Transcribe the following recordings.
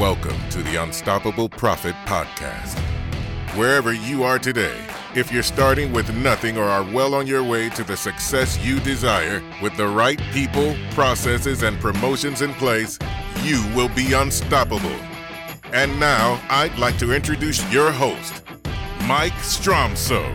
Welcome to the Unstoppable Profit Podcast. Wherever you are today, if you're starting with nothing or are well on your way to the success you desire, with the right people, processes, and promotions in place, you will be unstoppable. And now, I'd like to introduce your host, Mike Stromsoe.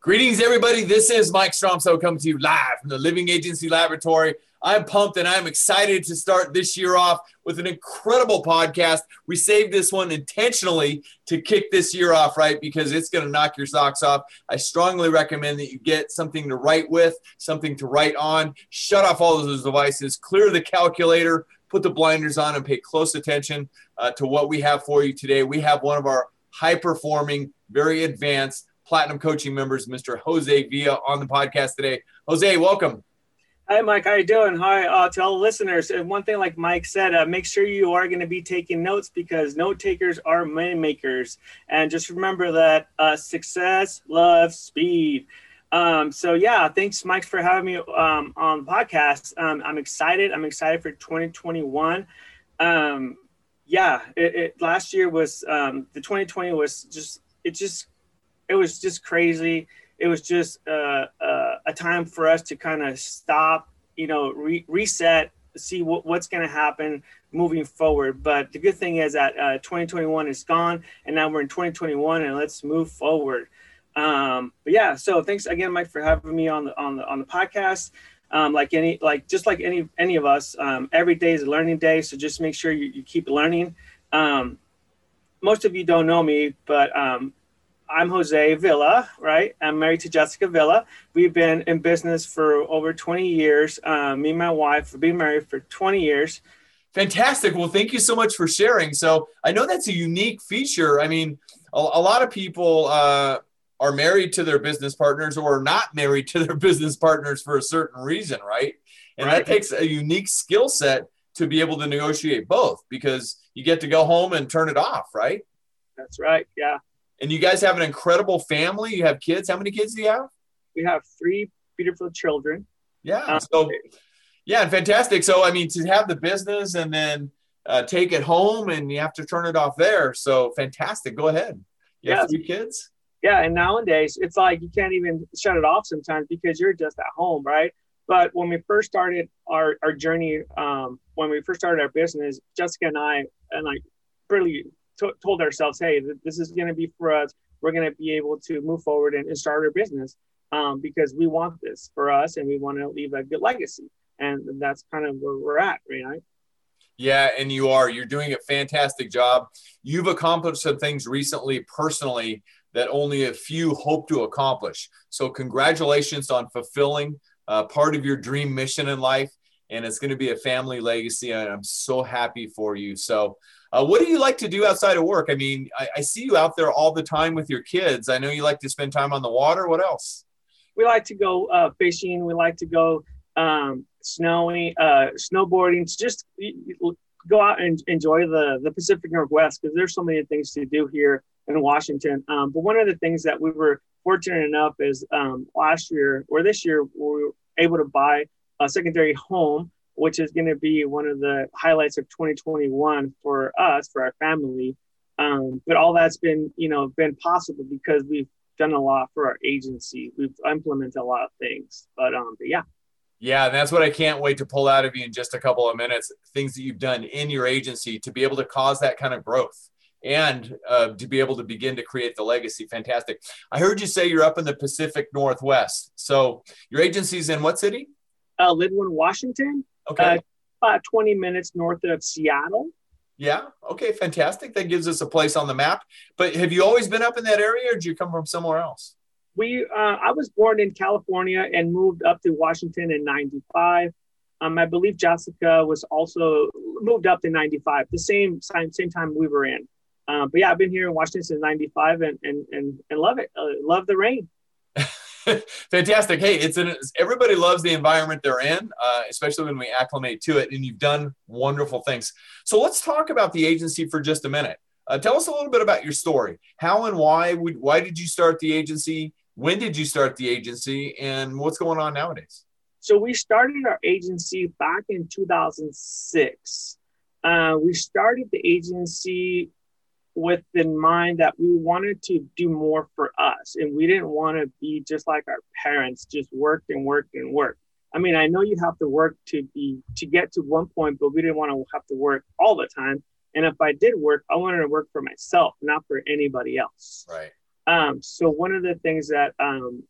Greetings, everybody. This is Mike Stromsoe coming to you live from the Living Agency Laboratory I'm pumped and I'm excited to start this year off with an incredible podcast. We saved this one intentionally to kick this year off, right? Because it's going to knock your socks off. I strongly recommend that you get something to write with, something to write on, shut off all of those devices, clear the calculator, put the blinders on, and pay close attention uh, to what we have for you today. We have one of our high performing, very advanced platinum coaching members, Mr. Jose Villa, on the podcast today. Jose, welcome. Hi, Mike. How you doing? Hi uh, to all the listeners. And one thing, like Mike said, uh, make sure you are going to be taking notes because note takers are money makers. And just remember that uh, success loves speed. Um, so yeah, thanks, Mike, for having me um, on the podcast. Um, I'm excited. I'm excited for 2021. Um, yeah, it, it, last year was um, the 2020 was just it just it was just crazy it was just uh, uh, a time for us to kind of stop, you know, re- reset, see what, what's going to happen moving forward. But the good thing is that uh, 2021 is gone, and now we're in 2021, and let's move forward. Um, but yeah, so thanks again, Mike, for having me on the on the on the podcast. Um, like any like just like any any of us, um, every day is a learning day. So just make sure you, you keep learning. Um, most of you don't know me, but um, I'm Jose Villa, right? I'm married to Jessica Villa. We've been in business for over 20 years. Um, me and my wife have been married for 20 years. Fantastic. Well, thank you so much for sharing. So I know that's a unique feature. I mean, a, a lot of people uh, are married to their business partners or not married to their business partners for a certain reason, right? And right. that takes a unique skill set to be able to negotiate both because you get to go home and turn it off, right? That's right. Yeah. And you guys have an incredible family. You have kids. How many kids do you have? We have three beautiful children. Yeah. Um, so, yeah, and fantastic. So, I mean, to have the business and then uh, take it home and you have to turn it off there. So, fantastic. Go ahead. You have three kids? Yeah. And nowadays, it's like you can't even shut it off sometimes because you're just at home, right? But when we first started our, our journey, um, when we first started our business, Jessica and I, and like really t- told ourselves, hey, th- this is going to be for us. We're going to be able to move forward and, and start our business um, because we want this for us and we want to leave a good legacy. And that's kind of where we're at, right? Yeah, and you are. You're doing a fantastic job. You've accomplished some things recently, personally, that only a few hope to accomplish. So, congratulations on fulfilling uh, part of your dream mission in life. And it's going to be a family legacy. And I'm so happy for you. So, uh, what do you like to do outside of work? I mean, I, I, see you out there all the time with your kids. I know you like to spend time on the water. What else? We like to go uh, fishing. We like to go um, snowing, uh, snowboarding. Just go out and enjoy the the Pacific Northwest because there's so many things to do here in Washington. Um, but one of the things that we were fortunate enough is um, last year or this year we were able to buy a secondary home which is going to be one of the highlights of 2021 for us, for our family. Um, but all that's been, you know, been possible because we've done a lot for our agency. We've implemented a lot of things. But um, but yeah. Yeah, and that's what I can't wait to pull out of you in just a couple of minutes. Things that you've done in your agency to be able to cause that kind of growth and uh, to be able to begin to create the legacy. Fantastic. I heard you say you're up in the Pacific Northwest. So your agency's in what city? Uh, Lynnwood, Washington. Okay. Uh, about 20 minutes north of Seattle. Yeah. Okay. Fantastic. That gives us a place on the map. But have you always been up in that area, or did you come from somewhere else? We. Uh, I was born in California and moved up to Washington in '95. Um, I believe Jessica was also moved up to '95, the same same same time we were in. Uh, but yeah, I've been here in Washington since '95 and and and and love it. Uh, love the rain. Fantastic. Hey, it's an everybody loves the environment they're in, uh, especially when we acclimate to it. And you've done wonderful things. So let's talk about the agency for just a minute. Uh, tell us a little bit about your story. How and why would why did you start the agency? When did you start the agency? And what's going on nowadays? So we started our agency back in 2006. uh, we started the agency with in mind that we wanted to do more for us. And we didn't want to be just like our parents just worked and worked and worked. I mean i know you have to work to be to get to one point but we didn't want to have to work all the time. And if i did work i wanted to work for myself not for anybody else. Right. Um, so one of the things that um,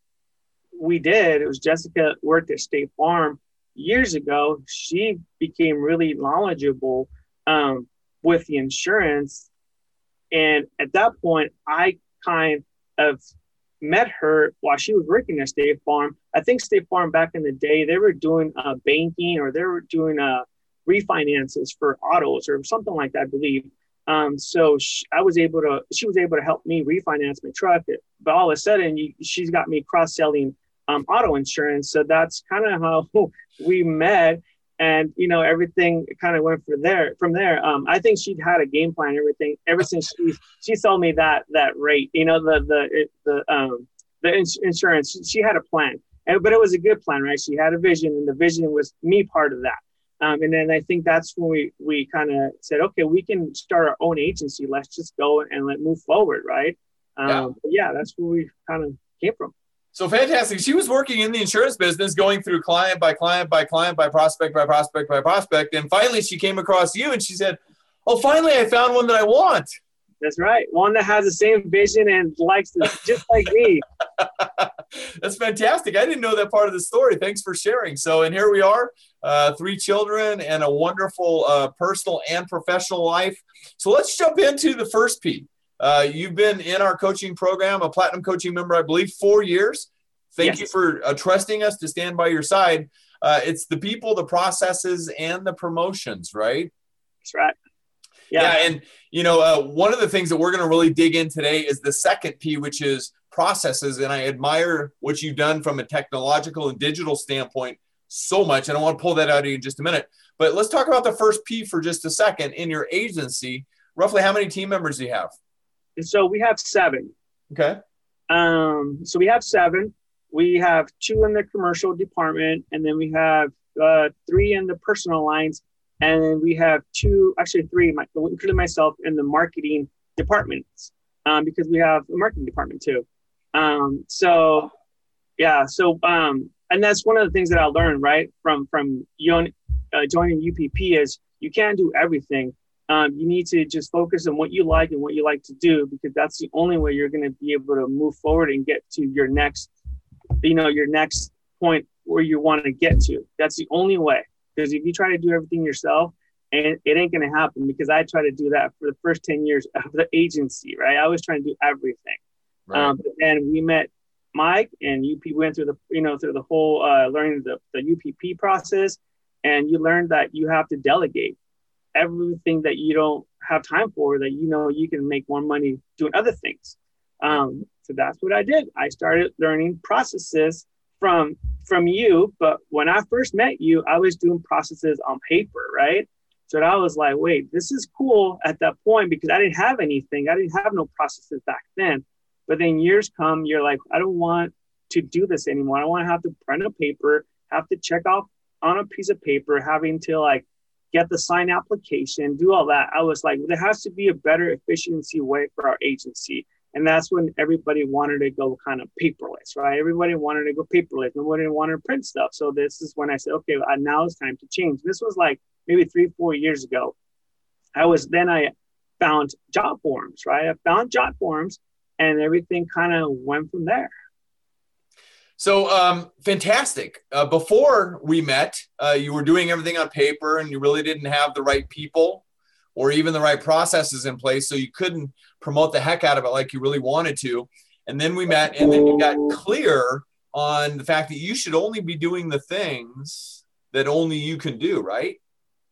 we did it was jessica worked at state farm years ago. She became really knowledgeable um, with the insurance and at that point, I kind of met her while she was working at State Farm. I think State Farm back in the day, they were doing uh, banking or they were doing uh, refinances for autos or something like that, I believe. Um, so she, I was able to, she was able to help me refinance my truck. But all of a sudden, you, she's got me cross selling um, auto insurance. So that's kind of how we met and you know everything kind of went from there from there. Um, i think she'd had a game plan everything ever since she she sold me that that rate you know the the the um the ins- insurance. She had a plan and, but it was a good plan right? She had a vision and the vision was me part of that. Um, and then i think that's when we we kind of said okay we can start our own agency. Let's just go and let move forward right? Um, yeah. yeah that's where we kind of came from so fantastic. She was working in the insurance business, going through client by client by client by prospect by prospect by prospect. And finally, she came across you and she said, Oh, finally, I found one that I want. That's right. One that has the same vision and likes to, just like me. That's fantastic. I didn't know that part of the story. Thanks for sharing. So, and here we are, uh, three children and a wonderful uh, personal and professional life. So, let's jump into the first P uh, you've been in our coaching program, a platinum coaching member, I believe, four years. Thank yes. you for uh, trusting us to stand by your side. Uh, it's the people, the processes, and the promotions, right? That's right. Yeah. yeah and, you know, uh, one of the things that we're going to really dig in today is the second P, which is processes. And I admire what you've done from a technological and digital standpoint so much. And I want to pull that out of you in just a minute. But let's talk about the first P for just a second. In your agency, roughly how many team members do you have? And so we have seven. Okay. Um, so we have seven. We have two in the commercial department, and then we have uh, three in the personal lines, and then we have two, actually three, my, including myself, in the marketing departments, um, because we have a marketing department too. Um, so, yeah, so um, and that's one of the things that I learned right from from uh, joining UPP is you can't do everything um, you need to just focus on what you like and what you like to do because that's the only way you're going to be able to move forward and get to your next you know your next point where you want to get to. That's the only way because if you try to do everything yourself and it ain't going to happen because i tried to do that for the first 10 years of the agency right? I was trying to do everything. Right. um, but then we met mike and up went through the you know through the whole uh, learning the, the upp process and you learned that you have to delegate everything that you don't have time for that you know you can make more money doing other things. Um, so that's what I did. I started learning processes from from you. But when I first met you, I was doing processes on paper, right? So I was like, wait, this is cool at that point because I didn't have anything. I didn't have no processes back then. But then years come, you're like, I don't want to do this anymore. I don't want to have to print a paper, have to check off on a piece of paper, having to like get the sign application, do all that. I was like, there has to be a better efficiency way for our agency. And that's when everybody wanted to go kind of paperless, right? Everybody wanted to go paperless. Nobody wanted to print stuff. So this is when I said, okay, uh, now it's time to change. This was like maybe three, four years ago. I was then I found jot forms, right? I found jot forms and everything kind of went from there. So um, fantastic. Uh, before we met, uh, you were doing everything on paper and you really didn't have the right people or even the right processes in place. So you couldn't promote the heck out of it like you really wanted to. And then we met and then you got clear on the fact that you should only be doing the things that only you can do, right?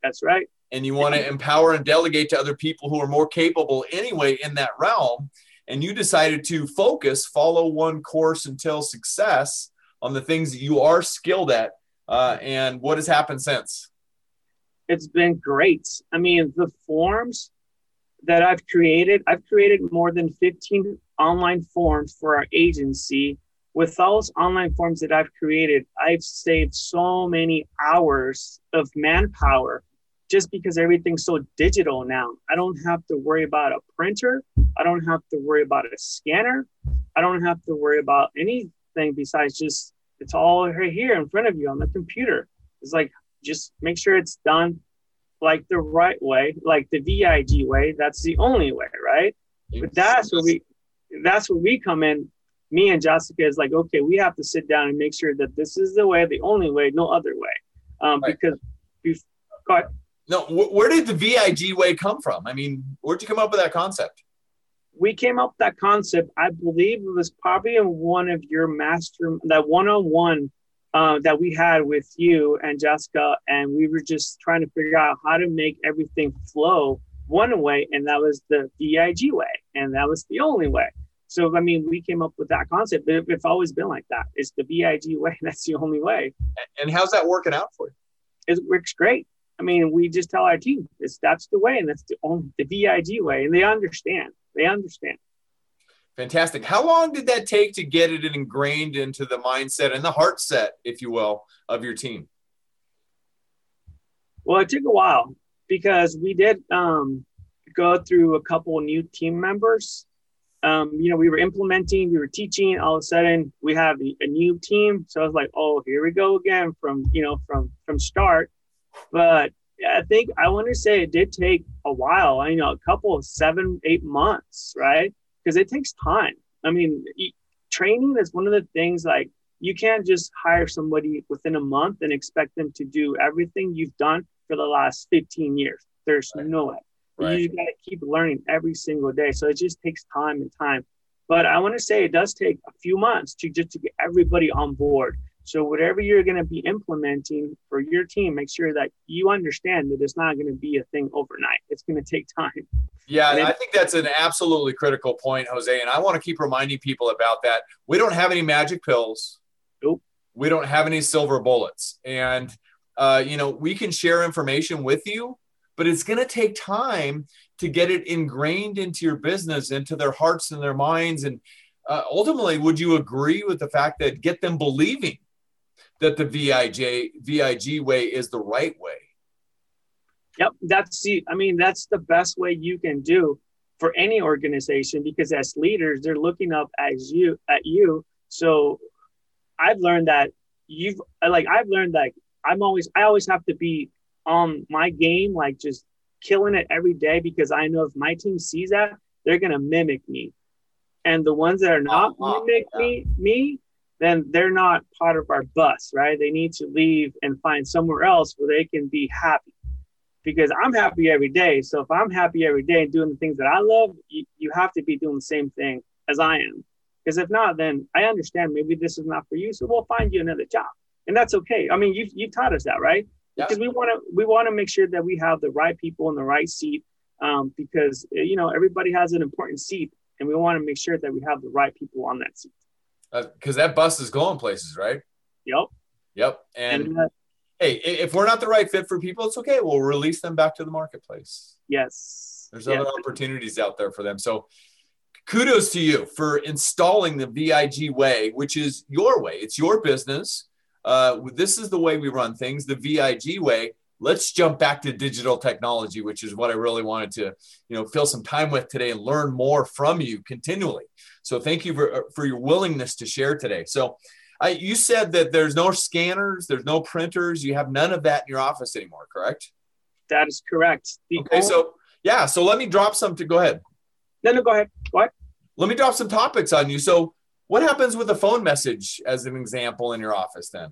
That's right. And you want to empower and delegate to other people who are more capable anyway in that realm and you decided to focus, follow one course until success on the things that you are skilled at. Uh, and what has happened since? It's been great. I mean, the forms that I've created, I've created more than 15 online forms for our agency. With those online forms that I've created, I've saved so many hours of manpower just because everything's so digital now. I don't have to worry about a printer. I don't have to worry about a scanner. I don't have to worry about anything besides just it's all right here in front of you on the computer. It's like just make sure it's done like the right way, like the VIG way. That's the only way, right? But that's where we that's where we come in. Me and Jessica is like, okay, we have to sit down and make sure that this is the way, the only way, no other way. Um, right. Because we've no, where did the VIG way come from? I mean, where'd you come up with that concept? We came up with that concept. I believe it was probably in one of your master that one-on-one uh, that we had with you and Jessica, and we were just trying to figure out how to make everything flow one way, and that was the VIG way, and that was the only way. So I mean, we came up with that concept. But it's always been like that. It's the VIG way. That's the only way. And how's that working out for you? It works great. I mean, we just tell our team it's that's the way, and that's the only the VIG way, and they understand. They understand. Fantastic. How long did that take to get it ingrained into the mindset and the heart set, if you will, of your team? Well, it took a while because we did um, go through a couple new team members. Um, you know, we were implementing, we were teaching. All of a sudden, we have a new team. So I was like, "Oh, here we go again from you know from from start." But I think I want to say it did take a while. I you know a couple of seven, eight months, right? Because it takes time. I mean, training is one of the things like you can't just hire somebody within a month and expect them to do everything you've done for the last 15 years. There's right. no way. Right. You got to keep learning every single day. So it just takes time and time. But I want to say it does take a few months to just to get everybody on board. So whatever you're going to be implementing for your team, make sure that you understand that it's not going to be a thing overnight. It's going to take time. Yeah, then, I think that's an absolutely critical point, Jose. And I want to keep reminding people about that. We don't have any magic pills. Nope. We don't have any silver bullets. And, uh, you know, we can share information with you, but it's going to take time to get it ingrained into your business, into their hearts and their minds. And uh, ultimately, would you agree with the fact that get them believing that the VIJ VIG way is the right way. Yep, that's the. I mean, that's the best way you can do for any organization because as leaders, they're looking up as you at you. So, I've learned that you've like I've learned that I'm always I always have to be on my game, like just killing it every day because I know if my team sees that, they're gonna mimic me. And the ones that are not uh, mimic yeah. me, me, then they're not part of our bus, right? They need to leave and find somewhere else where they can be happy. Because I'm happy every day. So if I'm happy every day and doing the things that I love, you, you have to be doing the same thing as I am. Because if not, then I understand maybe this is not for you. So we'll find you another job. And that's okay. I mean, you you taught us that, right? Yeah. Because we want to we want to make sure that we have the right people in the right seat. Um, because you know everybody has an important seat, and we want to make sure that we have the right people on that seat because uh, that bus is going places, right? Yep. Yep. And, and uh, hey, if we're not the right fit for people, it's okay. We'll release them back to the marketplace. Yes. There's other opportunities out there for them. So kudos to you for installing the VIG way, which is your way. It's your business. Uh, this is the way we run things, the VIG way. Let's jump back to digital technology, which is what I really wanted to, you know, fill some time with today and learn more from you continually. So thank you for, for your willingness to share today. So I, you said that there's no scanners, there's no printers, you have none of that in your office anymore, correct? That is correct. The okay, so yeah, so let me drop some to go ahead. No, no, go ahead. What? Let me drop some topics on you. So what happens with a phone message as an example in your office then?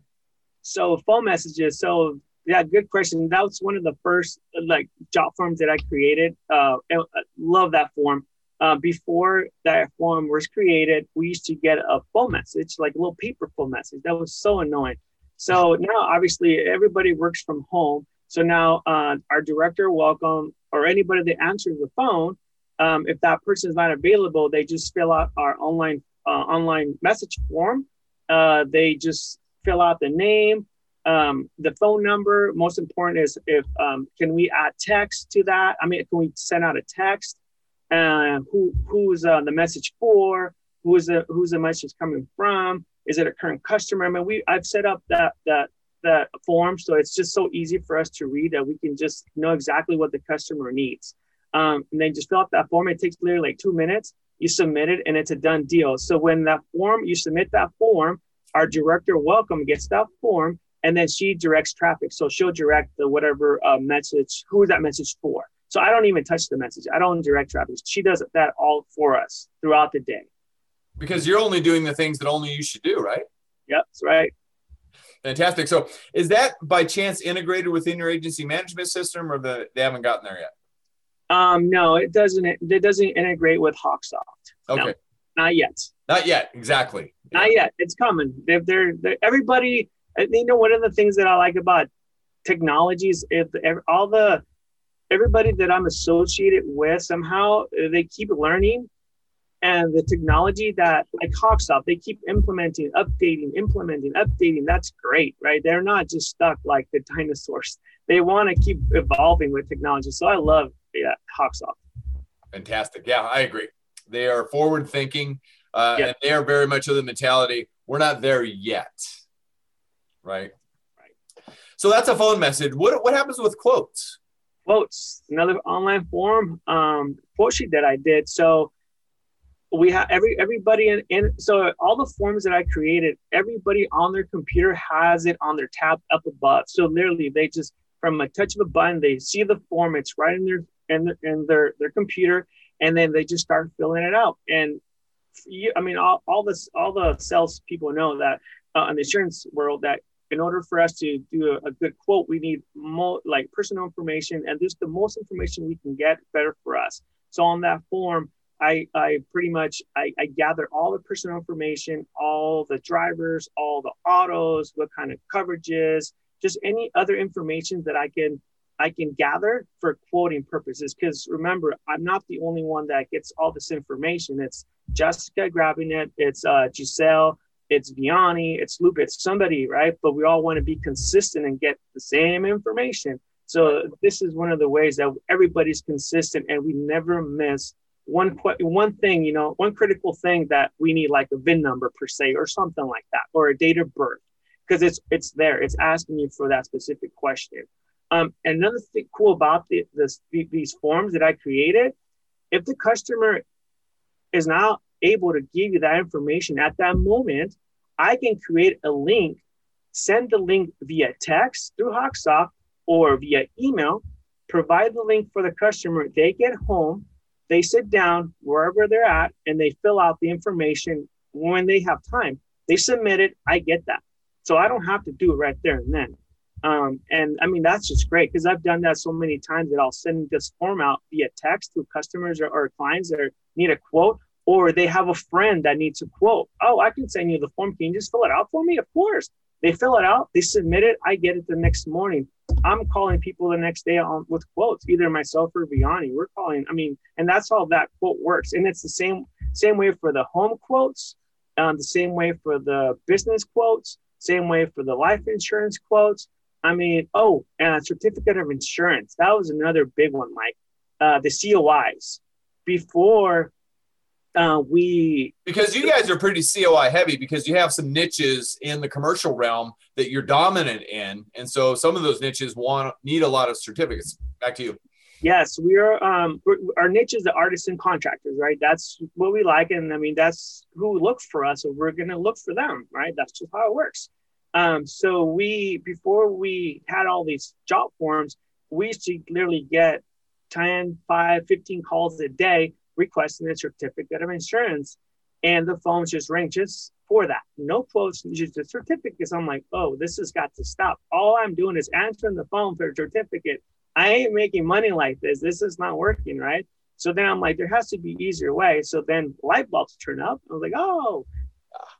So phone messages. So yeah, good question. That was one of the first like jot forms that I created. Uh, I love that form uh, before that form was created, we used to get a phone message, like a little paper phone message. That was so annoying. So now, obviously, everybody works from home. So now, uh, our director, welcome, or anybody that answers the phone, um, if that person is not available, they just fill out our online uh, online message form. Uh, they just fill out the name, um, the phone number. Most important is if um, can we add text to that? I mean, can we send out a text? uh, who who's uh, the message for, who's the who's the message coming from, is it a current customer? I mean, we I've set up that that that form, so it's just so easy for us to read that we can just know exactly what the customer needs. Um, and then just fill out that form. It takes literally like two minutes. You submit it, and it's a done deal. So when that form, you submit that form, our director welcome gets that form, and then she directs traffic. So she'll direct the whatever uh, message. Who is that message for? So I don't even touch the message. I don't direct traffic. She does that all for us throughout the day. Because you're only doing the things that only you should do, right? Yep, that's right. Fantastic. So is that by chance integrated within your agency management system or the, they haven't gotten there yet? Um, no, it doesn't. It doesn't integrate with Hawksoft. Okay. No, not yet. Not yet. Exactly. Not yet. It's coming. They're, they're, they're everybody. You know, one of the things that I like about technologies, if all the everybody that I'm associated with somehow they keep learning and the technology that like Hawksoft, they keep implementing, updating, implementing, updating. That's great, right? They're not just stuck like the dinosaurs. They want to keep evolving with technology. So I love yeah, Hawksoft. Fantastic. Yeah, I agree. They are forward thinking, uh, yeah. and they are very much of the mentality. We're not there yet, right? Right. So that's a phone message. What what happens with quotes? Quotes, another online form um, quote sheet that I did. So we have every everybody in, in so all the forms that I created, everybody on their computer has it on their tab up above. So literally, they just from a touch of a button, they see the form. It's right in their in, their in their their computer, and then they just start filling it out. And you, I mean, all, all this all the sales people know that uh, in the insurance world that in order for us to do a, a good quote, we need more like personal information, and just the most information we can get, better for us. So on that form I, I pretty much I, I gather all the personal information, all the drivers, all the autos, what kind of coverages, just any other information that I can I can gather for quoting purposes. Because remember, I'm not the only one that gets all this information. It's Jessica grabbing it. It's uh, Giselle. It's Vianney. It's Lupe. It's somebody, right? But we all want to be consistent and get the same information. So this is one of the ways that everybody's consistent and we never miss one one thing, you know, one critical thing that we need like a VIN number per se or something like that, or a date of birth, because it's it's there. It's asking you for that specific question. Um, another thing cool about the, this, these forms that I created, if the customer is now able to give you that information at that moment, I can create a link, send the link via text through Hawksoft or via email, provide the link for the customer. They get home, they sit down wherever they're at and they fill out the information when they have time. They submit it. I get that. So I don't have to do it right there and then. Um, and I mean, that's just great because I've done that so many times that I'll send this form out via text to customers or, or clients that are, need a quote, or they have a friend that needs a quote. Oh, I can send you the form. Can you just fill it out for me? Of course. They fill it out, they submit it, I get it the next morning. I'm calling people the next day on with quotes, either myself or Vianney. We're calling. I mean, and that's how that quote works. And it's the same same way for the home quotes, um, the same way for the business quotes, same way for the life insurance quotes. I mean, oh, and a certificate of insurance. That was another big one, Mike. Uh, the COIs. Before uh, we because you guys are pretty COI heavy because you have some niches in the commercial realm that you're dominant in, and so some of those niches want need a lot of certificates. Back to you. Yes, we are. Um, our niche is the artisan contractors, right? That's what we like, and I mean that's who looks for us, so we're gonna look for them, right? That's just how it works. Um, so we before we had all these jot forms, we used to literally get 10, 5, 15 calls a day requesting a certificate of insurance. And the phones just ring just for that. No quotes, just a certificate. I'm like, oh, this has got to stop. All I'm doing is answering the phone for a certificate. I ain't making money like this. This is not working, right? So then I'm like, there has to be easier way. So then light bulbs turn up. I was like, oh,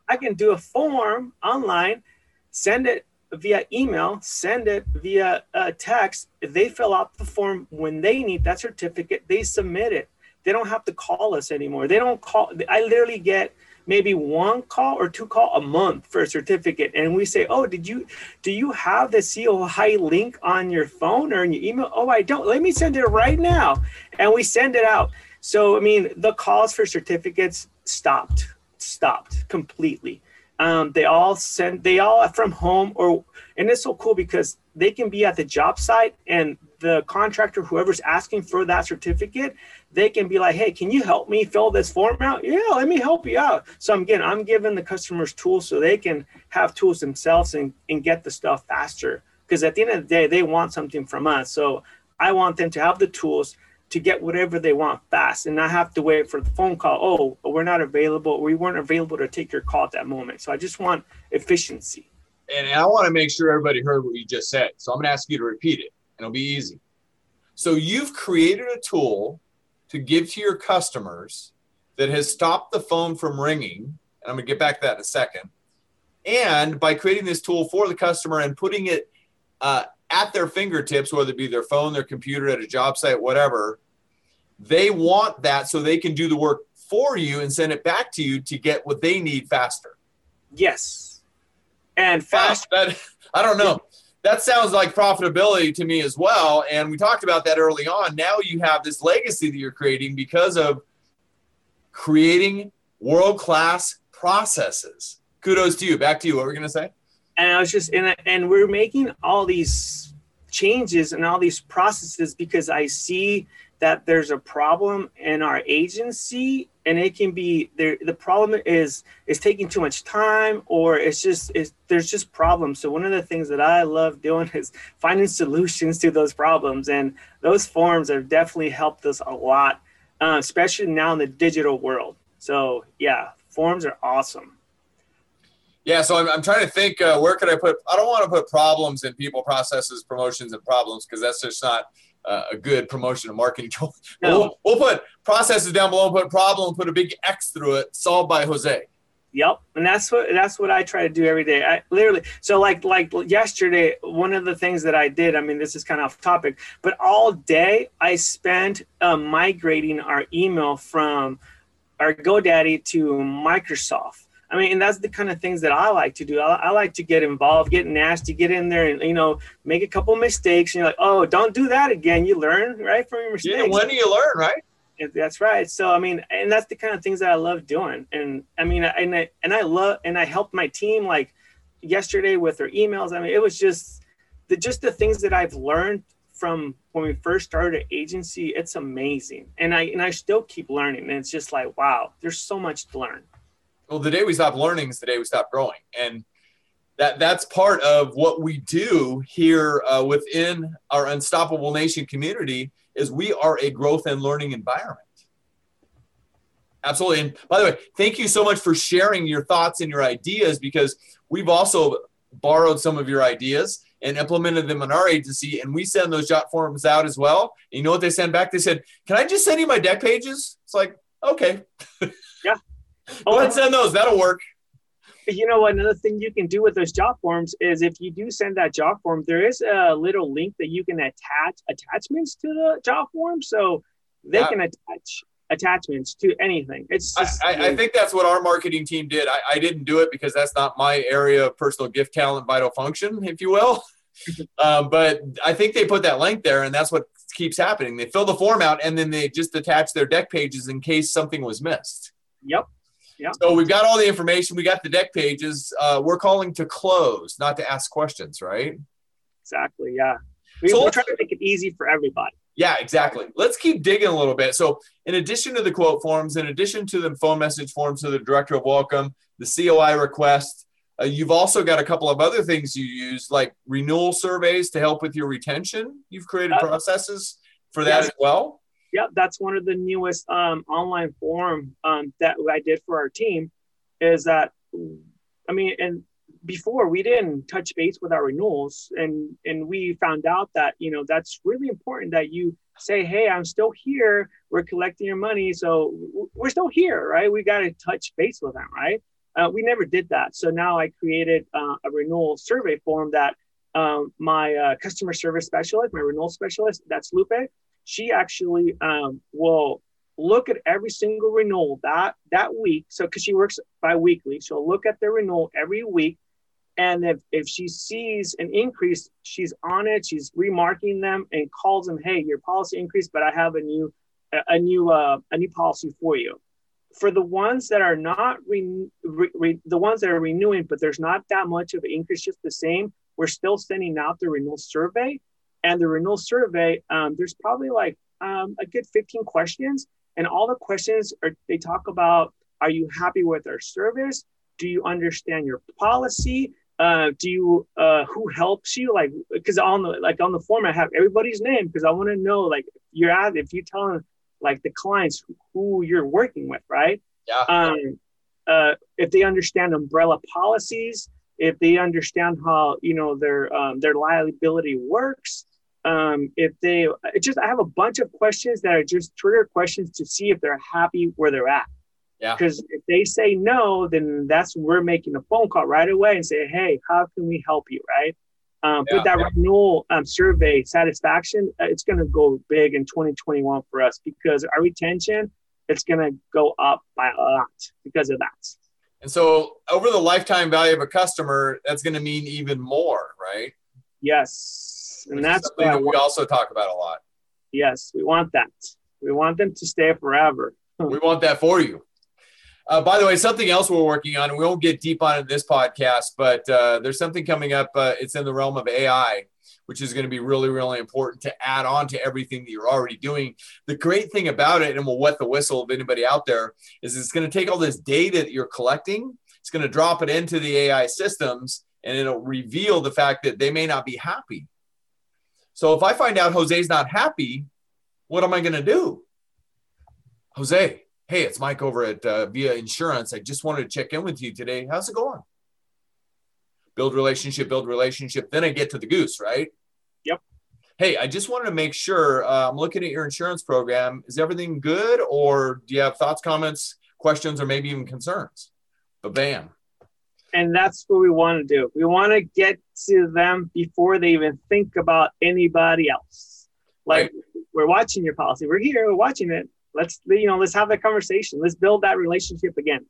I can do a form online, send it via email, send it via uh, text. They fill out the form when they need that certificate, they submit it they don't have to call us anymore. They don't call. I literally get maybe one call or two call a month for a certificate, and we say, "Oh, did you do you have the COI link on your phone or in your email?" "Oh, I don't. Let me send it right now," and we send it out. So I mean, the calls for certificates stopped, stopped completely. Um, they all send, they all are from home or, and it's so cool because they can be at the job site and the contractor, whoever's asking for that certificate, they can be like, hey, can you help me fill this form out? Yeah, let me help you out. So again, I'm giving the customers tools so they can have tools themselves and, and get the stuff faster. Because at the end of the day, they want something from us. So I want them to have the tools to get whatever they want fast and not have to wait for the phone call. Oh, we're not available. We weren't available to take your call at that moment. So I just want efficiency. And I want to make sure everybody heard what you just said. So I'm going to ask you to repeat it and it'll be easy. So you've created a tool to give to your customers that has stopped the phone from ringing. And I'm going to get back to that in a second. And by creating this tool for the customer and putting it uh, at their fingertips, whether it be their phone, their computer, at a job site, whatever, they want that so they can do the work for you and send it back to you to get what they need faster. Yes. And fast. That, I don't know. That sounds like profitability to me as well. And we talked about that early on. Now you have this legacy that you're creating because of creating world class processes. Kudos to you. Back to you. What were we going to say? And I was just, and, and we're making all these changes and all these processes because I see that there's a problem in our agency and it can be there the problem is is taking too much time or it's just it's, there's just problems so one of the things that i love doing is finding solutions to those problems and those forms have definitely helped us a lot uh, especially now in the digital world so yeah forms are awesome yeah, so I'm, I'm trying to think uh, where could I put. I don't want to put problems in people, processes, promotions, and problems because that's just not uh, a good promotion and marketing tool. No. We'll, we'll, put processes down below, put problem, put a big X through it, solved by Jose. Yep, and that's what that's what I try to do every day. I literally so like like yesterday, one of the things that I did. I mean, this is kind of off topic, but all day I spent uh, migrating our email from our GoDaddy to Microsoft I mean, and that's the kind of things that I like to do. I, I, like to get involved, get nasty, get in there, and you know, make a couple mistakes. And you're like, oh, don't do that again. You learn right from your mistakes. Yeah, when do you learn, right? That's right. So I mean, and that's the kind of things that I love doing. And I mean, and I and I love and I helped my team like yesterday with their emails. I mean, it was just the just the things that I've learned from when we first started an agency. It's amazing, and I and I still keep learning. And it's just like, wow, there's so much to learn well the day we stop learning is the day we stop growing. And that that's part of what we do here uh, within our unstoppable nation community is we are a growth and learning environment. Absolutely. And by the way thank you so much for sharing your thoughts and your ideas because we've also borrowed some of your ideas and implemented them in our agency and we send those jot forms out as well. And you know what they send back? They said can i just send you my dec pages? It's like okay. Yeah Oh, let's send those. That'll work. You know, another thing you can do with those jot forms is if you do send that jot form, there is a little link that you can attach attachments to the jot form, so they yeah. can attach attachments to anything. It's just, I, I, I, think that's what our marketing team did. I, I, didn't do it because that's not my area of personal gift, talent, vital function, if you will. um, but I think they put that link there, and that's what keeps happening. They fill the form out, and then they just attach their dec pages in case something was missed. Yep. Yeah. So we've got all the information. We got the dec pages. Uh, we're calling to close, not to ask questions, right? Exactly. Yeah. We, so we're trying to make it easy for everybody. Yeah, exactly. Let's keep digging a little bit. So, in addition to the quote forms, in addition to the phone message forms to the director of welcome, the COI request, uh, you've also got a couple of other things you use, like renewal surveys to help with your retention. You've created processes for that yes. as well. Yep, that's one of the newest um, online forum um, that I did for our team. Is that, I mean, and before we didn't touch base with our renewals, and and we found out that you know that's really important that you say, hey, I'm still here. We're collecting your money, so we're still here, right? We got to touch base with them, right? Uh, we never did that, so now I created uh, a renewal survey form that um, my uh, customer service specialist, my renewal specialist, that's Lupe she actually um, will look at every single renewal that that week. So because she works bi-weekly, she'll look at the renewal every week. And if, if she sees an increase, she's on it, she's remarking them and calls them, hey, your policy increased, but I have a new a new uh, a new policy for you. for the ones that are not re, re, re, the ones that are renewing, but there's not that much of an increase, just the same. We're still sending out the renewal survey, and the renewal survey, um, there's probably like um, a good 15 questions, and all the questions are they talk about: Are you happy with our service? Do you understand your policy? Uh, do you uh, who helps you? Like, because on the like on the form, I have everybody's name because I want to know like you're at if you tell them like the clients who you're working with, right? Yeah. Um, uh, if they understand umbrella policies, if they understand how you know their um, their liability works, um, if they just I have a bunch of questions that are just trigger questions to see if they're happy where they're at. Yeah. Because if they say no, then that's we're making a phone call right away and say, hey, how can we help you, right? Um, Yeah, but that yeah. renewal um, survey satisfaction, uh, it's going to go big in 2021 for us because our retention, it's going to go up by a lot because of that. And so over the lifetime value of a customer, that's going to mean even more, right? Yes, and Which that's something what that we also talk about a lot. Yes, we want that. We want them to stay forever. We want that for you. Uh, by the way, something else we're working on, and we won't get deep on it in this podcast, but uh, there's something coming up. Uh, it's in the realm of AI, which is going to be really, really important to add on to everything that you're already doing. The great thing about it, and we'll wet the whistle of anybody out there, is it's going to take all this data that you're collecting, it's going to drop it into the AI systems, and it'll reveal the fact that they may not be happy. So if I find out Jose's not happy, what am I going to do? Jose, hey, it's Mike over at uh, Via Insurance. I just wanted to check in with you today. How's it going? Build relationship, build relationship. Then I get to the goose, right? Yep. Hey, I just wanted to make sure uh, I'm looking at your insurance program. Is everything good, or do you have thoughts, comments, questions, or maybe even concerns? But bam. And that's what we want to do. We want to get to them before they even think about anybody else. Like we're watching your policy. We're here, we're watching it. Let's you know, let's have that conversation. Let's build that relationship again.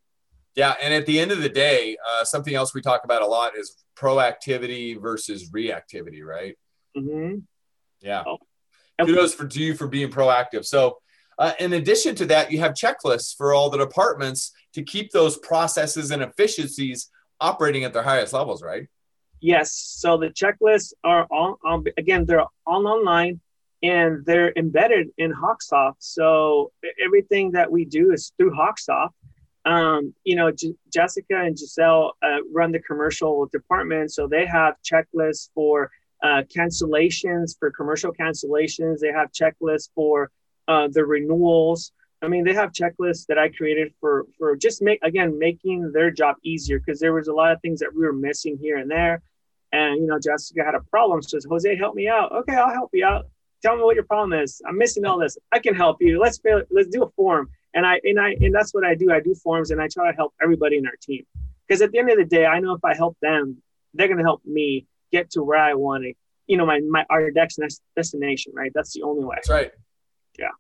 Yeah, and at the end of the day, uh, something else we talk about a lot is proactivity versus reactivity, right? hmm Yeah. Oh. Kudos for to you for being proactive. So, uh, in addition to that, you have checklists for all the departments to keep those processes and efficiencies operating at their highest levels, right? Yes. So the checklists are all um, again, they're all online and they're embedded in Hawksoft. So everything that we do is through Hawksoft. Um, you know, J- Jessica and Giselle uh, run the commercial department, so they have checklists for uh, cancellations, for commercial cancellations. They have checklists for uh, the renewals. I mean, they have checklists that I created for for just make again making their job easier because there was a lot of things that we were missing here and there. And you know, Jessica had a problem. She says, "Jose, help me out." Okay, I'll help you out. Tell me what your problem is. I'm missing all this. I can help you. Let's fill, let's do a form. And I and I and that's what I do. I do forms and I try to help everybody in our team. Because at the end of the day, I know if I help them, they're gonna help me get to where I want to. You know, my my our next destination. Right. That's the only way. That's right. Yeah.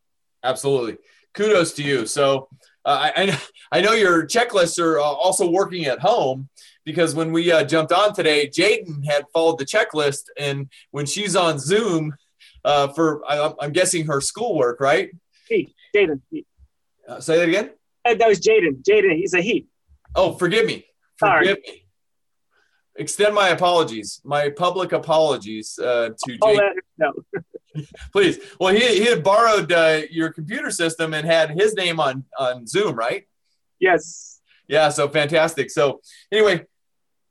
Absolutely. Kudos to you. So, uh, I, I know- your checklists are uh, also working at home because when we uh, jumped on today, Jaden had followed the checklist, and when she's on Zoom uh, for, I, I'm guessing her schoolwork, right? He, Jaden. Uh, say that again. uh, that was Jaden. Jaden. He's a he. Oh, forgive me. Sorry. Forgive me. Extend my apologies, my public apologies uh, to Jaden. let her know. Please. Well, he, he had borrowed uh, your computer system and had his name on on Zoom, right? Yes. Yeah. So fantastic. So anyway,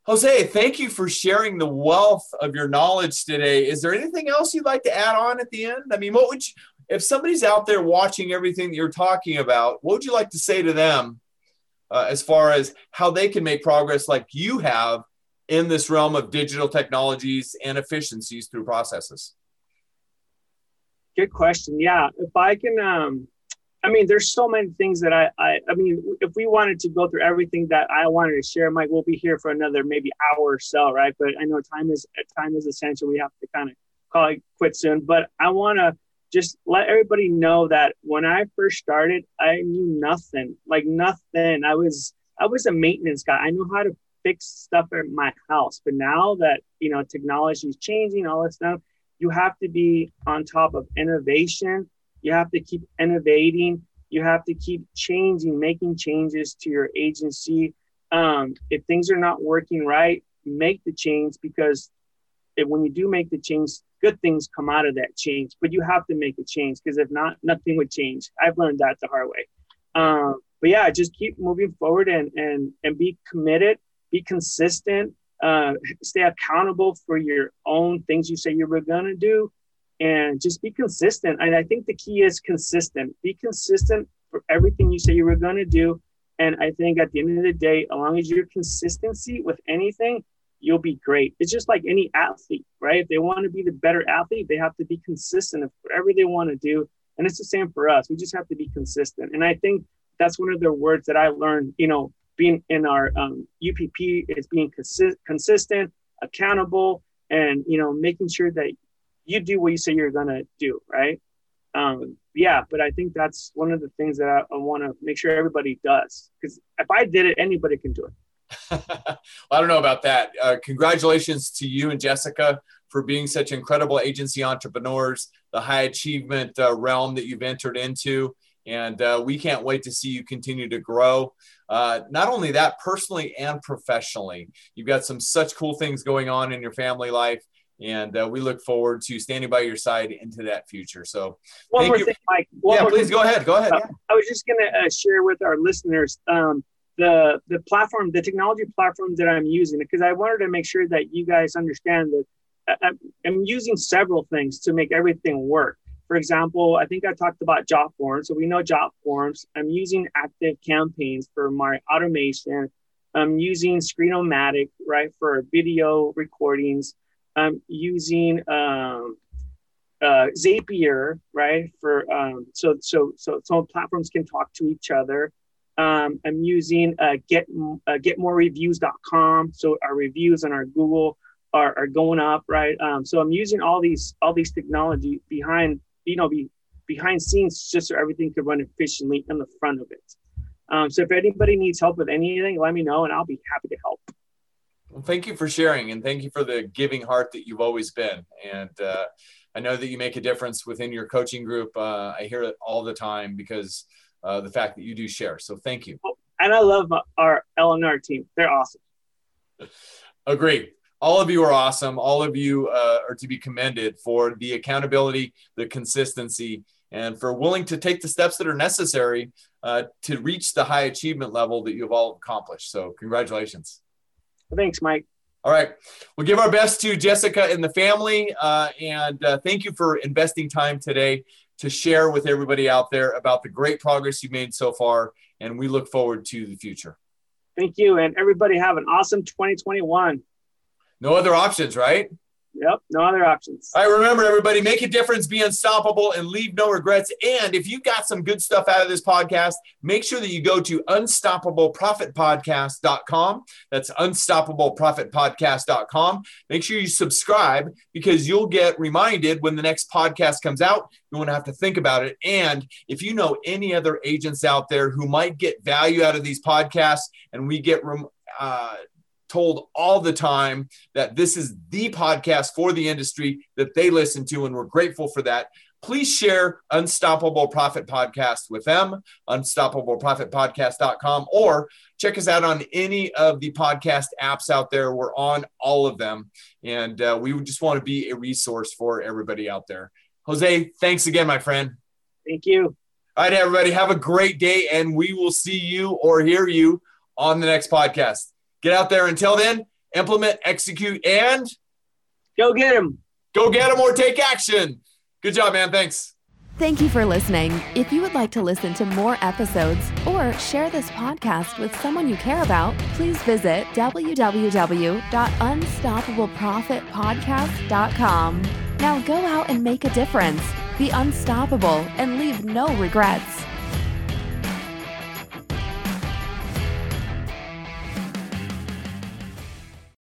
Jose, thank you for sharing the wealth of your knowledge today. Is there anything else you'd like to add on at the end? I mean, what would you, if somebody's out there watching everything that you're talking about, what would you like to say to them uh, as far as how they can make progress like you have in this realm of digital technologies and efficiencies through processes? Good question. Yeah, if I can, um, I mean, there's so many things that I, I, I mean, if we wanted to go through everything that I wanted to share, Mike, we'll be here for another maybe hour or so, right? But I know time is time is essential. We have to kind of call it quit soon. But I want to just let everybody know that when I first started, I knew nothing, like nothing. I was I was a maintenance guy. I knew how to fix stuff at my house. But now that you know technology is changing, all this stuff, you have to be on top of innovation. You have to keep innovating. You have to keep changing, making changes to your agency. Um, if things are not working right, make the change because if, when you do make the change, good things come out of that change. But you have to make a change because if not, nothing would change. I've learned that the hard way. Um, but yeah, just keep moving forward and and and be committed, be consistent, uh, stay accountable for your own things you say you were gonna do, and just be consistent. And I think the key is consistent. Be consistent for everything you say you were gonna do. And I think at the end of the day, as long as your consistency with anything, you'll be great. It's just like any athlete, right? If they want to be the better athlete, they have to be consistent of whatever they want to do. And it's the same for us. We just have to be consistent. And I think that's one of the words that I learned, you know, being in our um, UPP is being consi- consistent, accountable, and, you know, making sure that you do what you say you're to do, right? Um, yeah, but I think that's one of the things that I, I want to make sure everybody does. Because if I did it, anybody can do it. well, I don't know about that. Uh, congratulations to you and Jessica for being such incredible agency entrepreneurs, the high achievement uh, realm that you've entered into. And uh, we can't wait to see you continue to grow. Uh, not only that, personally and professionally. You've got some such cool things going on in your family life. And uh, we look forward to standing by your side into that future. So, one more you. thing, Mike. One yeah, please thing. go ahead. Go ahead. Yeah. I was just going to uh, share with our listeners um, the the platform, the technology platform that I'm using, because I wanted to make sure that you guys understand that uh, I'm using several things to make everything work. For example, I think I talked about jot forms. So we know jot forms. I'm using active campaigns for my automation. I'm using Screenomatic, right, for video recordings. I'm using um, uh, Zapier, right, for um, so so so so platforms can talk to each other. Um, I'm using uh, get uh, getmorereviews.com, so our reviews on our Google are, are going up, right? Um, so I'm using all these all these technology behind you know be, behind scenes just so everything could run efficiently in the front of it. Um, so if anybody needs help with anything, let me know and I'll be happy to help. Well, thank you for sharing and thank you for the giving heart that you've always been. And uh, I know that you make a difference within your coaching group. Uh, I hear it all the time because uh, the fact that you do share. So thank you. And I love our LNR team. They're awesome. Agree. All of you are awesome. All of you uh, are to be commended for the accountability, the consistency, and for willing to take the steps that are necessary uh, to reach the high achievement level that you've all accomplished. So, congratulations. Thanks, Mike. All right. We'll give our best to Jessica and the family. Uh, and uh, thank you for investing time today to share with everybody out there about the great progress you've made so far. And we look forward to the future. Thank you. And everybody have an awesome 2021. No other options, right? Yep, no other options. All right, remember everybody, make a difference, be unstoppable, and leave no regrets. And if you got some good stuff out of this podcast, make sure that you go to unstoppableprofitpodcast.com. That's unstoppableprofitpodcast.com. Make sure you subscribe because you'll get reminded when the next podcast comes out. You won't have to think about it. And if you know any other agents out there who might get value out of these podcasts, and we get rem- uh, told all the time that this is the podcast for the industry that they listen to, and we're grateful for that. Please share Unstoppable Profit Podcast with them, unstoppableprofitpodcast.com, or check us out on any of the podcast apps out there. We're on all of them. And uh, we just want to be a resource for everybody out there. Jose, thanks again, my friend. Thank you. All right, everybody, have a great day, and we will see you or hear you on the next podcast. Get out there. Until then, implement, execute, and go get them. Go get them or take action. Good job, man. Thanks. Thank you for listening. If you would like to listen to more episodes or share this podcast with someone you care about, please visit www.unstoppableprofitpodcast.com. Now go out and make a difference. Be unstoppable and leave no regrets.